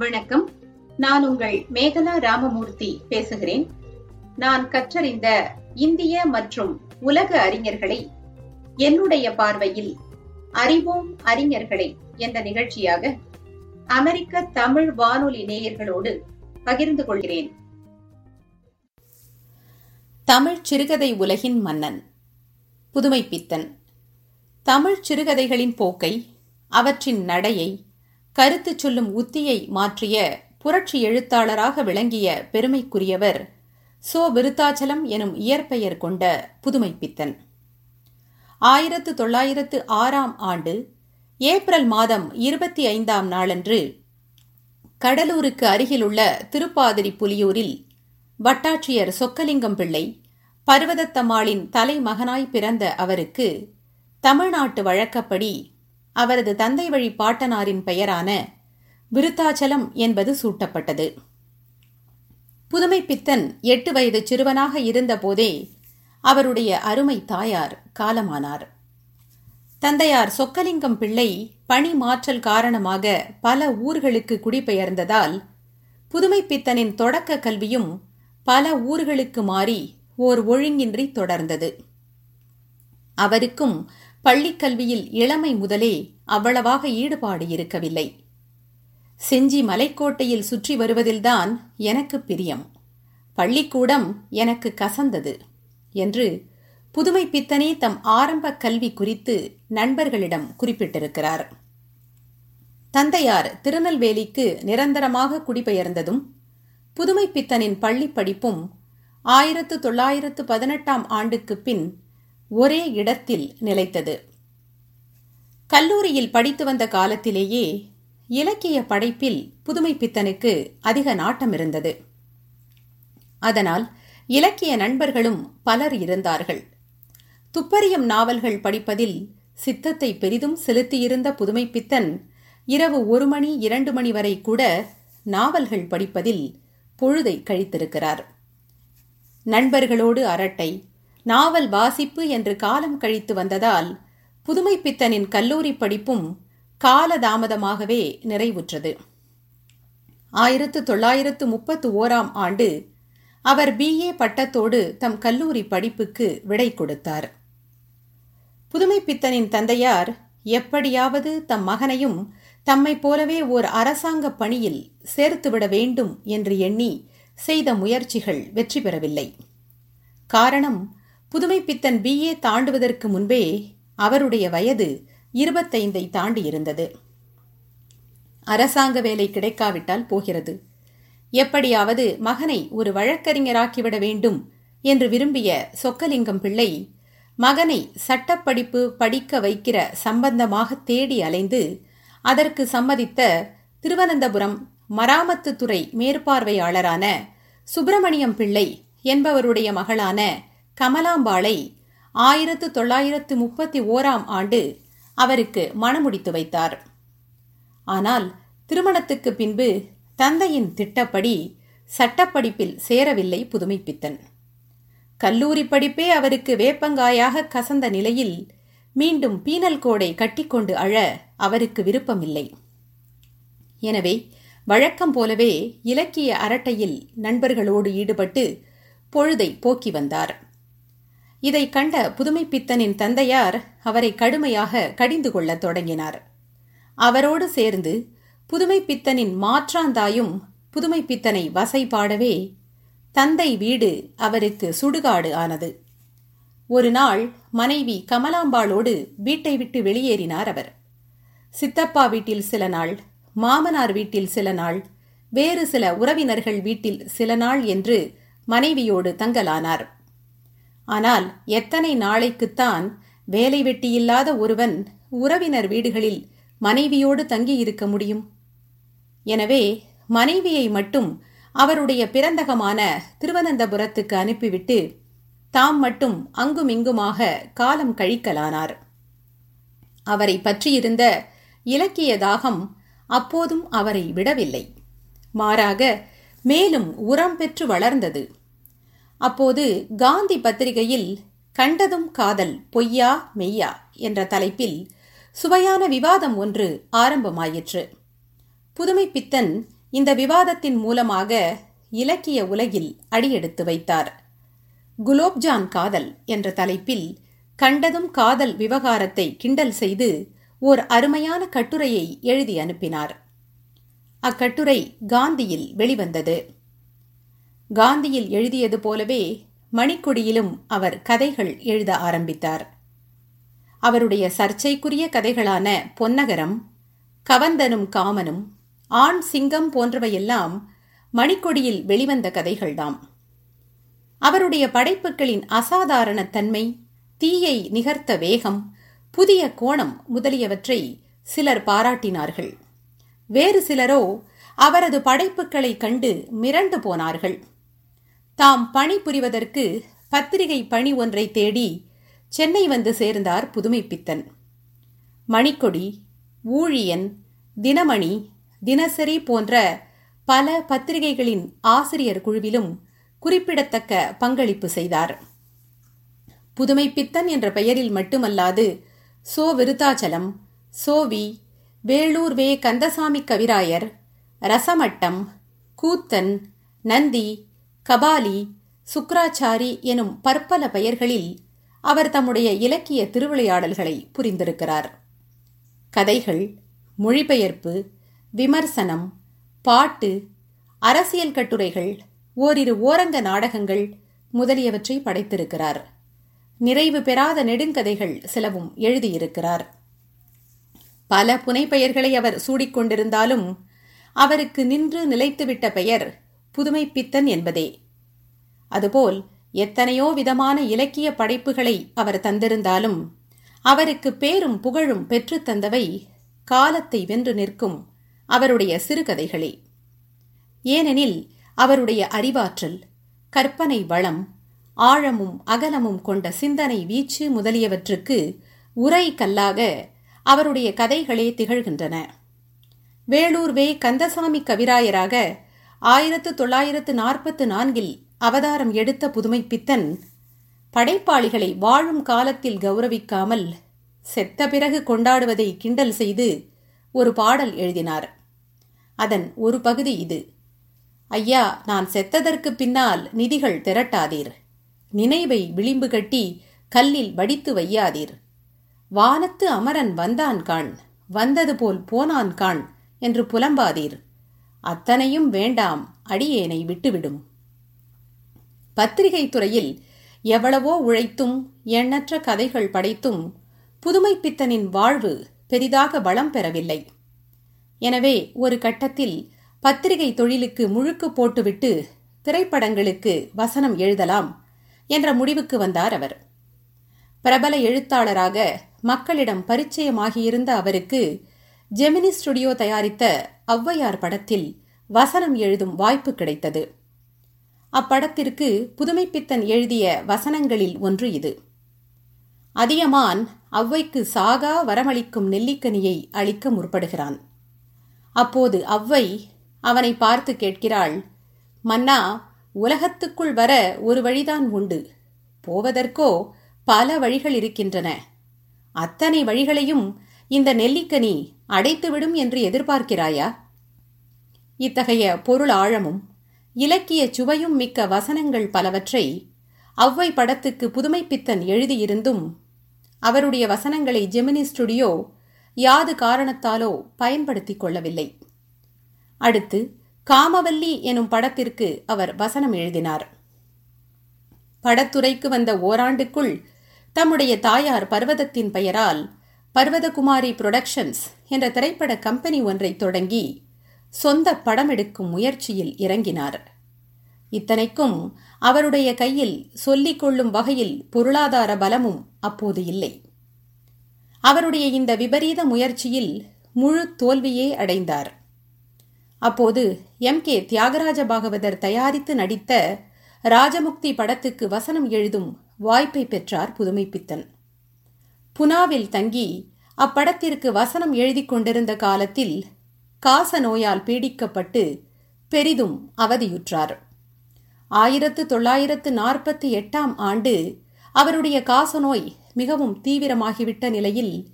வணக்கம். நான் உங்கள் மேகலா ராமமூர்த்தி பேசுகிறேன். நான் கற்றறிந்த இந்திய மற்றும் உலக அறிஞர்களை என்னுடைய பார்வையில் அறிவோம் அறிஞர்களை என்ற நிகழ்ச்சியாக அமெரிக்க தமிழ் வானொலி நேயர்களோடு பகிர்ந்து கொள்கிறேன். தமிழ் சிறுகதை உலகின் மன்னன். புதுமை பித்தன் தமிழ் சிறுகதைகளின் போக்கை அவற்றின் நடையை கருத்து சொல்லும் உத்தியை மாற்றிய புரட்சி எழுத்தாளராக விளங்கிய பெருமைக்குரியவர் சோ விருத்தாச்சலம் எனும் இயற்பெயர் கொண்ட புதுமை பித்தன் ஆயிரத்து தொள்ளாயிரத்து ஆறாம் ஆண்டு ஏப்ரல் மாதம் இருபத்தி ஐந்தாம் நாளன்று கடலூருக்கு அருகிலுள்ள திருப்பாதிரி புலியூரில் வட்டாட்சியர் சொக்கலிங்கம் பிள்ளை பர்வதத்தம்மாளின் தலைமகனாய் பிறந்த அவருக்கு தமிழ்நாட்டு வழக்கப்படி அவரது தந்தை வழி பாட்டனாரின் பெயரான விருத்தாச்சலம் என்பது சூட்டப்பட்டது. புதுமை பித்தன் எட்டு வயது சிறுவனாக இருந்தபோதே அவருடைய அருமை தாயார் காலமானார். தந்தையார் சொக்கலிங்கம் பிள்ளை பணி மாற்றல் காரணமாக பல ஊர்களுக்கு குடிபெயர்ந்ததால் புதுமை பித்தனின் தொடக்க கல்வியும் பல ஊர்களுக்கு மாறி ஓர் ஒழுங்கின்றி தொடர்ந்தது. அவருக்கும் பள்ளிக்கல்வியில் இளமை முதலே அவ்வளவாக ஈடுபாடு இருக்கவில்லை செஞ்சி மலைக்கோட்டையில் சுற்றி வருவதில்தான் எனக்கு பிரியம். பள்ளிக்கூடம் எனக்கு கசந்தது என்று புதுமை பித்தனே தம் ஆரம்ப கல்வி குறித்து நண்பர்களிடம் குறிப்பிட்டிருக்கிறார். தந்தையார் திருநெல்வேலிக்கு நிரந்தரமாக குடிபெயர்ந்ததும் புதுமை பித்தனின் பள்ளி படிப்பும் ஆயிரத்து தொள்ளாயிரத்து பதினெட்டாம் ஆண்டுக்கு பின் ஒரே இடத்தில் நிலைத்தது. கல்லூரியில் படித்து வந்த காலத்திலேயே இலக்கிய படைப்பில் புதுமை பித்தனுக்கு அதிக நாட்டம் இருந்தது. அதனால் இலக்கிய நண்பர்களும் பலர் இருந்தார்கள். துப்பறியும் நாவல்கள் படிப்பதில் சித்தத்தை பெரிதும் செலுத்தியிருந்த புதுமை பித்தன் இரவு ஒரு மணி இரண்டு மணி வரை கூட நாவல்கள் படிப்பதில் பொழுதை கழித்திருக்கிறார். நண்பர்களோடு அரட்டை நாவல் வாசிப்பு என்று காலம் கழித்து வந்ததால் புதுமை பித்தனின் கல்லூரி படிப்பும் காலதாமதமாகவே நிறைவுற்றது. ஆயிரத்து தொள்ளாயிரத்து முப்பத்து ஓராம் ஆண்டு அவர் பிஏ பட்டத்தோடு தம் கல்லூரி படிப்புக்கு விடை கொடுத்தார். புதுமை பித்தனின் தந்தையார் எப்படியாவது தம் மகனையும் தம்மை போலவே ஓர் அரசாங்க பணியில் சேர்த்துவிட வேண்டும் என்று எண்ணி செய்த முயற்சிகள் வெற்றி பெறவில்லை. காரணம் புதுமை பித்தன் பிஏ தாண்டுவதற்கு முன்பே அவருடைய வயது இருபத்தைந்தை தாண்டி இருந்தது அரசாங்க வேலை கிடைக்காவிட்டால் போகிறது. எப்படியாவது மகனை ஒரு வழக்கறிஞராக்கிவிட வேண்டும் என்று விரும்பிய சொக்கலிங்கம் பிள்ளை மகனை சட்டப்படிப்பு படிக்க வைக்கிற சம்பந்தமாக தேடி அலைந்து அதற்கு சம்மதித்த திருவனந்தபுரம் மராமத்து துறை மேற்பார்வையாளரான சுப்பிரமணியம் பிள்ளை என்பவருடைய மகளான கமலாம்பாளை ஆயிரத்து தொள்ளாயிரத்து முப்பத்தி ஓராம் ஆண்டு அவருக்கு மணமுடித்து வைத்தார். ஆனால் திருமணத்துக்கு பின்பு தந்தையின் திட்டப்படி சட்டப்படிப்பில் சேரவில்லை புதுமைப்பித்தன். கல்லூரி படிப்பே அவருக்கு வேப்பங்காயாக கசந்த நிலையில் மீண்டும் பீனல் கோடை கட்டிக்கொண்டு அழ அவருக்கு விருப்பமில்லை. எனவே வழக்கம் போலவே இலக்கிய அரட்டையில் நண்பர்களோடு ஈடுபட்டு பொழுதை போக்கி வந்தார். இதை கண்ட புதுமை பித்தனின் தந்தையார் அவரை கடுமையாக கடிந்து கொள்ளத் தொடங்கினார். அவரோடு சேர்ந்து புதுமை பித்தனின் மாற்றாந்தாயும் புதுமை பித்தனை வசைபாடவே தந்தை வீடு அவருக்கு சுடுகாடு ஆனது. ஒரு நாள் மனைவி கமலாம்பாளோடு வீட்டை விட்டு வெளியேறினார் அவர். சித்தப்பா வீட்டில் சில நாள் மாமனார் வீட்டில் சில நாள் வேறு சில உறவினர்கள் வீட்டில் சில நாள் என்று மனைவியோடு தங்கலானார். ஆனால் எத்தனை நாளைக்குத்தான் வேலை வெட்டியில்லாத ஒருவன் உறவினர் வீடுகளில் மனைவியோடு தங்கியிருக்க முடியும்? எனவே மனைவியை மட்டும் அவருடைய பிறந்தகமான திருவனந்தபுரத்துக்கு அனுப்பிவிட்டு தாம் மட்டும் அங்குமிங்குமாக காலம் கழிக்கலானார். அவரை பற்றியிருந்த இலக்கிய தாகம் அப்போதும் அவரை விடவில்லை. மாறாக மேலும் உரம் பெற்று வளர்ந்தது. அப்போது காந்தி பத்திரிகையில் கண்டதும் காதல் பொய்யா மெய்யா? என்ற தலைப்பில் சுவையான விவாதம் ஒன்று ஆரம்பமாயிற்று. புதுமை பித்தன் இந்த விவாதத்தின் மூலமாக இலக்கிய உலகில் அடியெடுத்து வைத்தார். குலோப்ஜான் காதல் என்ற தலைப்பில் கண்டதும் காதல் விவகாரத்தை கிண்டல் செய்து ஓர் அருமையான கட்டுரையை எழுதி அனுப்பினார். அக்கட்டுரை காந்தியில் வெளிவந்தது. காந்தியில் எழுதியது போலவே மணிக்கொடியிலும் அவர் கதைகள் எழுத ஆரம்பித்தார். அவருடைய சர்ச்சைக்குரிய கதைகளான பொன்னகரம் கவந்தனும் காமனும் ஆண் சிங்கம் போன்றவையெல்லாம் மணிக்கொடியில் வெளிவந்த கதைகள்தாம். அவருடைய படைப்புகளின் அசாதாரண தன்மை தீயை நிகர்த்த வேகம் புதிய கோணம் முதலியவற்றை சிலர் பாராட்டினார்கள். வேறு சிலரோ அவரது படைப்புகளை கண்டு மிரண்டு போனார்கள். தாம் பணிபுரிவதற்கு பத்திரிகை பணி ஒன்றை தேடி சென்னை வந்து சேர்ந்தார் புதுமைப்பித்தன் மணிக்கொடி ஊழியன் தினமணி தினசரி போன்ற பல பத்திரிகைகளின் ஆசிரியர் குழுவிலும் குறிப்பிடத்தக்க பங்களிப்பு செய்தார். புதுமைப்பித்தன் என்ற பெயரில் மட்டுமல்லாது சோ விருத்தாச்சலம் சோவி வேலூர் வே கந்தசாமி கவிராயர் ரசமட்டம் கூத்தன் நந்தி கபாலி சுக்ராச்சாரி எனும் பற்பல பெயர்களில் அவர் தம்முடைய இலக்கிய திருவிளையாடல்களை புரிந்திருக்கிறார். கதைகள் மொழிபெயர்ப்பு விமர்சனம் பாட்டு அரசியல் கட்டுரைகள் ஓரிரு ஓரங்க நாடகங்கள் முதலியவற்றை படைத்திருக்கிறார். நிறைவு பெறாத நெடுங்கதைகள் சிலவும் எழுதியிருக்கிறார். பல புனைப்பெயர்களை அவர் சூடிக்கொண்டிருந்தாலும் அவருக்கு நின்று நிலைத்துவிட்ட பெயர் புதுமைப்பித்தன் என்பதே. அதுபோல் எத்தனையோ விதமான இலக்கிய படைப்புகளை அவர் தந்திருந்தாலும் அவருக்கு பேரும் புகழும் பெற்றுத் தந்தவை காலத்தை வென்று நிற்கும் அவருடைய சிறுகதைகளே. ஏனெனில் அவருடைய அறிவாற்றல் கற்பனை வளம் ஆழமும் அகலமும் கொண்ட சிந்தனை வீச்சு முதலியவற்றுக்கு உரை கல்லாக அவருடைய கதைகளே திகழ்கின்றன. வேளூர் வே கந்தசாமி கவிராயராக ஆயிரத்து தொள்ளாயிரத்து நாற்பத்து நான்கில் அவதாரம் எடுத்த புதுமைப்பித்தன் படைப்பாளிகளை வாழும் காலத்தில் கௌரவிக்காமல் செத்த பிறகு கொண்டாடுவதை கிண்டல் செய்து ஒரு பாடல் எழுதினார். அதன் ஒரு பகுதி இது. ஐயா நான் செத்ததற்கு பின்னால் நிதிகள் திரட்டாதீர். நினைவை விளிம்பு கட்டி கல்லில் வடித்து வையாதீர். வானத்து அமரன் வந்தான் காண் வந்தது போல் போனான் காண் என்று புலம்பாதீர். அத்தனையும் வேண்டாம் அடியேனை விட்டுவிடும். பத்திரிகை துறையில் எவ்வளவோ உழைத்தும் எண்ணற்ற கதைகள் படைத்தும் புதுமைப்பித்தனின் வாழ்வு பெரிதாக வளம் பெறவில்லை. எனவே ஒரு கட்டத்தில் பத்திரிகை தொழிலுக்கு முழுக்கு போட்டுவிட்டு திரைப்படங்களுக்கு வசனம் எழுதலாம் என்ற முடிவுக்கு வந்தார் அவர். பிரபல எழுத்தாளராக மக்களிடம் பரிச்சயமாகியிருந்த அவருக்கு ஜெமினி ஸ்டுடியோ தயாரித்த ஔவையார் படத்தில் வசனம் எழுதும் வாய்ப்பு கிடைத்தது. அப்படத்திற்கு புதுமைப்பித்தன் எழுதிய வசனங்களில் ஒன்று இது. அதியமான் ஔவைக்கு சாகா வரமளிக்கும் நெல்லிக்கனியை அளிக்க முற்படுகிறான். அப்போது அவ்வை அவனை பார்த்து கேட்கிறாள் மன்னா உலகத்துக்குள் வர ஒரு வழிதான் உண்டு. போவதற்கோ பல வழிகள் இருக்கின்றன. அத்தனை வழிகளையும் இந்த நெல்லிக்கனி அடைத்துவிடும் என்று எதிர்பார்க்கிறாயா? இத்தகைய பொருள் ஆழமும் இலக்கிய சுவையும் மிக்க வசனங்கள் பலவற்றை அவ்வை படத்துக்கு புதுமைப்பித்தன் எழுதியிருந்தும் அவருடைய வசனங்களை ஜெமினி ஸ்டுடியோ யாது காரணத்தாலோ பயன்படுத்திக் கொள்ளவில்லை. அடுத்து காமவல்லி எனும் படத்திற்கு அவர் வசனம் எழுதினார். படத்துறைக்கு வந்த ஓராண்டுக்குள் தம்முடைய தாயார் பர்வதத்தின் பெயரால் பர்வதகுமாரி புரொடக்ஷன்ஸ் என்ற திரைப்பட கம்பெனி ஒன்றை தொடங்கி சொந்த படம் எடுக்கும் முயற்சியில் இறங்கினார். இத்தனைக்கும் அவருடைய கையில் சொல்லிக் கொள்ளும் வகையில் பொருளாதார பலமும் அப்போது இல்லை. அவருடைய இந்த விபரீத முயற்சியில் முழு தோல்வியே அடைந்தார். அப்போது எம். கே. தியாகராஜ பாகவதர் தயாரித்து நடித்த ராஜமுக்தி படத்துக்கு வசனம் எழுதும் வாய்ப்பை பெற்றார் புதுமைப்பித்தன். புனாவில் தங்கி அப்படத்திற்கு வசனம் எழுதி கொண்டிருந்த காலத்தில் காச நோயால் பீடிக்கப்பட்டு பெரிதும் அவதியுற்றார். ஆயிரத்து தொள்ளாயிரத்து நாற்பத்தி எட்டாம் ஆண்டு அவருடைய காசநோய் மிகவும் தீவிரமாகிவிட்ட நிலையில்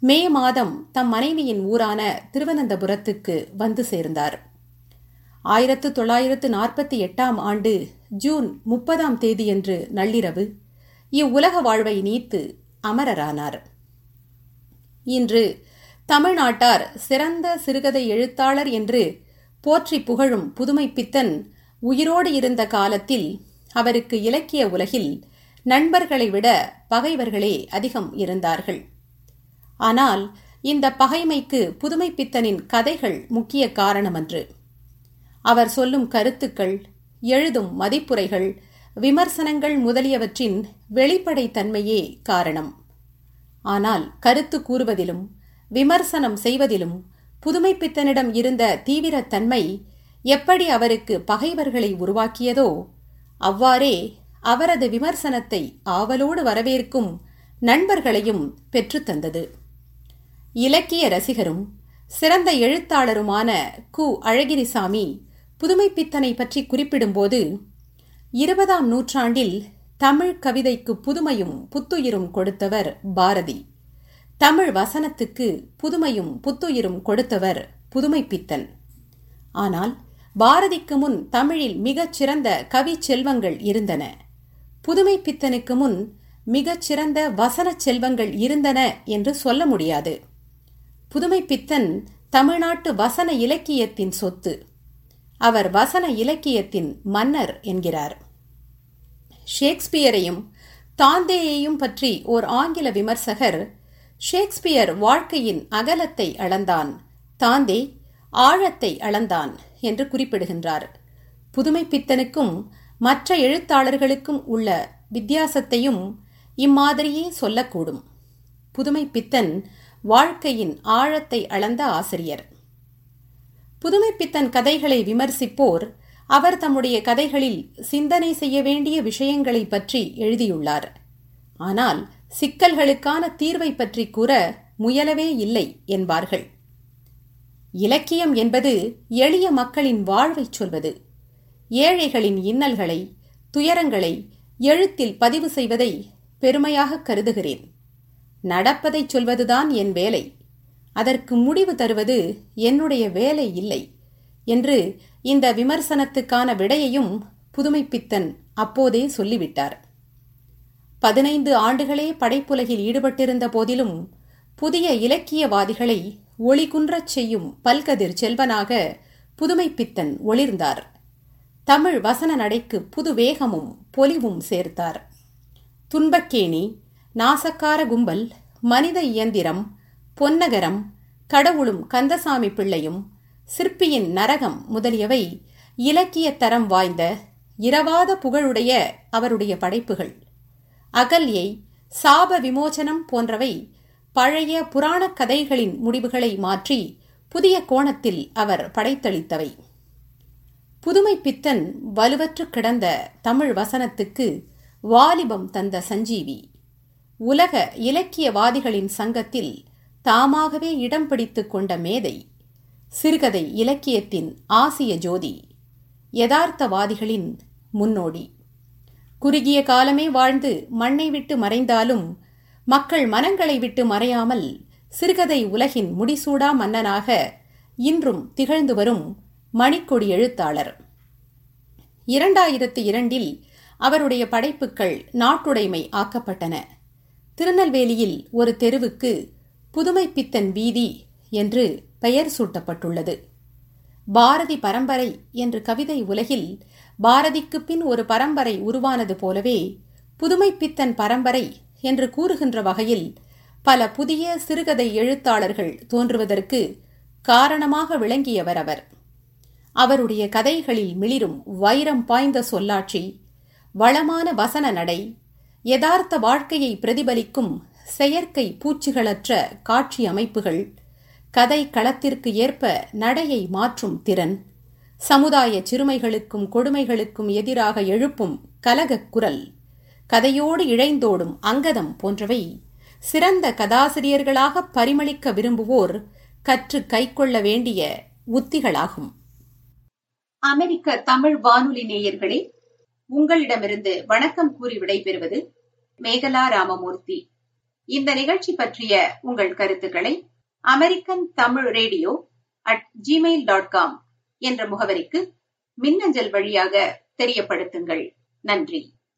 மே மாதம் தம் மனைவியின் ஊரான திருவனந்தபுரத்துக்கு வந்து சேர்ந்தார். ஆயிரத்து தொள்ளாயிரத்து நாற்பத்தி எட்டாம் ஆண்டு ஜூன் முப்பதாம் தேதியன்று நள்ளிரவு இவ்வுலக வாழ்வை நீத்து அமரரானார். இன்று தமிழ்நாட்டார் சிறந்த சிறுகதை எழுத்தாளர் என்று போற்றி புகழும் புதுமை பித்தன் உயிரோடு இருந்த காலத்தில் அவருக்கு இலக்கிய உலகில் நண்பர்களை விட பகைவர்களே அதிகம் இருந்தார்கள். ஆனால் இந்த பகைமைக்கு புதுமை பித்தனின் கதைகள் முக்கிய காரணமன்று. அவர் சொல்லும் கருத்துக்கள் எழுதும் மதிப்புரைகள் விமர்சனங்கள் முதலியவற்றின் வெளிப்படைத்தன்மையே காரணம். ஆனால் கருத்து கூறுவதிலும் விமர்சனம் செய்வதிலும் புதுமைப்பித்தனிடம் இருந்த தீவிரத்தன்மை எப்படி அவருக்கு பகைவர்களை உருவாக்கியதோ அவ்வாறே அவரது விமர்சனத்தை ஆவலோடு வரவேற்கும் நண்பர்களையும் பெற்றுத்தந்தது இலக்கிய ரசிகரும் சிறந்த எழுத்தாளருமான கு. அழகிரிசாமி புதுமை பித்தனை பற்றி குறிப்பிடும்போது இருபதாம் நூற்றாண்டில் தமிழ் கவிதைக்கு புதுமையும் புத்துயிரும் கொடுத்தவர் பாரதி. தமிழ் வசனத்துக்கு புதுமையும் புத்துயிரும் கொடுத்தவர் புதுமை பித்தன் ஆனால் பாரதிக்கு முன் தமிழில் மிகச் சிறந்த கவி செல்வங்கள் இருந்தன. புதுமை பித்தனுக்கு முன் மிகச் சிறந்த வசனச் செல்வங்கள் இருந்தன என்று சொல்ல முடியாது. புதுமை பித்தன் தமிழ்நாட்டு வசன இலக்கியத்தின் சொத்து. அவர் வசன இலக்கியத்தின் மன்னர் என்கிறார். ஷேக்ஸ்பியரையும் தாந்தேயையும் பற்றி ஓர் ஆங்கில விமர்சகர் ஷேக்ஸ்பியர் வாழ்க்கையின் அகலத்தை அளந்தான் தாந்தே ஆழத்தை அளந்தான் என்று குறிப்பிடுகின்றார். புதுமை பித்தனுக்கும் மற்ற எழுத்தாளர்களுக்கும் உள்ள வித்தியாசத்தையும் இம்மாதிரியே சொல்லக்கூடும். புதுமை பித்தன் வாழ்க்கையின் ஆழத்தை அளந்த ஆசிரியர். புதுமை பித்தன் கதைகளை விமர்சிப்போர் அவர் தம்முடைய கதைகளில் சிந்தனை செய்ய வேண்டிய விஷயங்களை பற்றி எழுதியுள்ளார். ஆனால் சிக்கல்களுக்கான தீர்வை பற்றி கூற முயலவே இல்லை என்பார்கள். இலக்கியம் என்பது எளிய மக்களின் வாழ்வைச் சொல்வது. ஏழைகளின் இன்னல்களை துயரங்களை எழுத்தில் பதிவு செய்வதை பெருமையாக கருதுகிறேன். நடப்பதைச் சொல்வதுதான் என் வேலை. அதற்கு முடிவு தருவது என்னுடைய வேலை இல்லை என்று இந்த விமர்சனத்துக்கான விடையையும் புதுமைப்பித்தன் அப்போதே சொல்லிவிட்டார். பதினைந்து ஆண்டுகளே படைப்புலகில் ஈடுபட்டிருந்த போதிலும் புதிய இலக்கியவாதிகளை ஒளிகுன்றச் செய்யும் பல்கதிர் செல்வனாக புதுமைப்பித்தன் ஒளிர்ந்தார். தமிழ் வசன நடைக்கு புது வேகமும் பொலிவும் சேர்த்தார். துன்பக்கேணி நாசக்கார கும்பல் மனித இயந்திரம் பொன்னகரம் கடவுளும் கந்தசாமி பிள்ளையும் சிற்பியின் நரகம் முதலியவை இலக்கிய தரம் வாய்ந்த இரவாத புகழுடைய அவருடைய படைப்புகள். அகல்யை சாப விமோசனம் போன்றவை பழைய புராணக் கதைகளின் முடிவுகளை மாற்றி புதிய கோணத்தில் அவர் படைத்தளித்தவை. புதுமை பித்தன் வலுவற்று கிடந்த தமிழ் வசனத்துக்கு வாலிபம் தந்த சஞ்சீவி. உலக இலக்கியவாதிகளின் சங்கத்தில் தாமாகவே இடம் பிடித்து கொண்ட மேதை சிறுகதை இலக்கியத்தின் ஆசிய ஜோதி யதார்த்தவாதிகளின் முன்னோடி. குறுகிய காலமே வாழ்ந்து மண்ணை விட்டு மறைந்தாலும் மக்கள் மனங்களை விட்டு மறையாமல் சிறுகதை உலகின் முடிசூடா மன்னனாக இன்றும் திகழ்ந்து வரும் மணிக்கொடி எழுத்தாளர். இரண்டாயிரத்து இரண்டில் அவருடைய படைப்புகள் நாட்டுடைமை ஆக்கப்பட்டன. திருநெல்வேலியில் ஒரு தெருவுக்கு புதுமை பித்தன் வீதி என்று பெயர் சூட்டப்பட்டுள்ளது. பாரதி பரம்பரை என்று கவிதை உலகில் பாரதிக்கு பின் ஒரு பரம்பரை உருவானது போலவே புதுமை பித்தன் பரம்பரை என்று கூறுகின்ற வகையில் பல புதிய சிறுகதை எழுத்தாளர்கள் தோன்றுவதற்கு காரணமாக விளங்கியவர் அவர். அவருடைய கதைகளில் மிளிரும் வைரம் பாய்ந்த சொல்லாட்சி வளமான வசன நடை யதார்த்த வாழ்க்கையை பிரதிபலிக்கும் செயற்கை பூச்சிகளற்ற காட்சி அமைப்புகள் கதை களத்திற்கு ஏற்ப நடையை மாற்றும் திறன் சமுதாய சிறுமைகளுக்கும் கொடுமைகளுக்கும் எதிராக எழுப்பும் கலகக் குரல் கதையோடு இழைந்தோடும் அங்கதம் போன்றவை. சிறந்த கதாசிரியர்களாக பரிமளிக்க விரும்புவோர் கற்று கைக்கொள்ள வேண்டிய உத்திகளாகும். அமெரிக்க தமிழ் வானொலி நேயர்களே உங்களிடமிருந்து வணக்கம் கூறி விடைபெறுவது மேகலா ராமமூர்த்தி. இந்த நிகழ்ச்சி பற்றிய உங்கள் கருத்துக்களை American Tamil radio at Gmail dot com என்ற முகவரிக்கு மின்னஞ்சல் வழியாக தெரியப்படுத்துங்கள். நன்றி.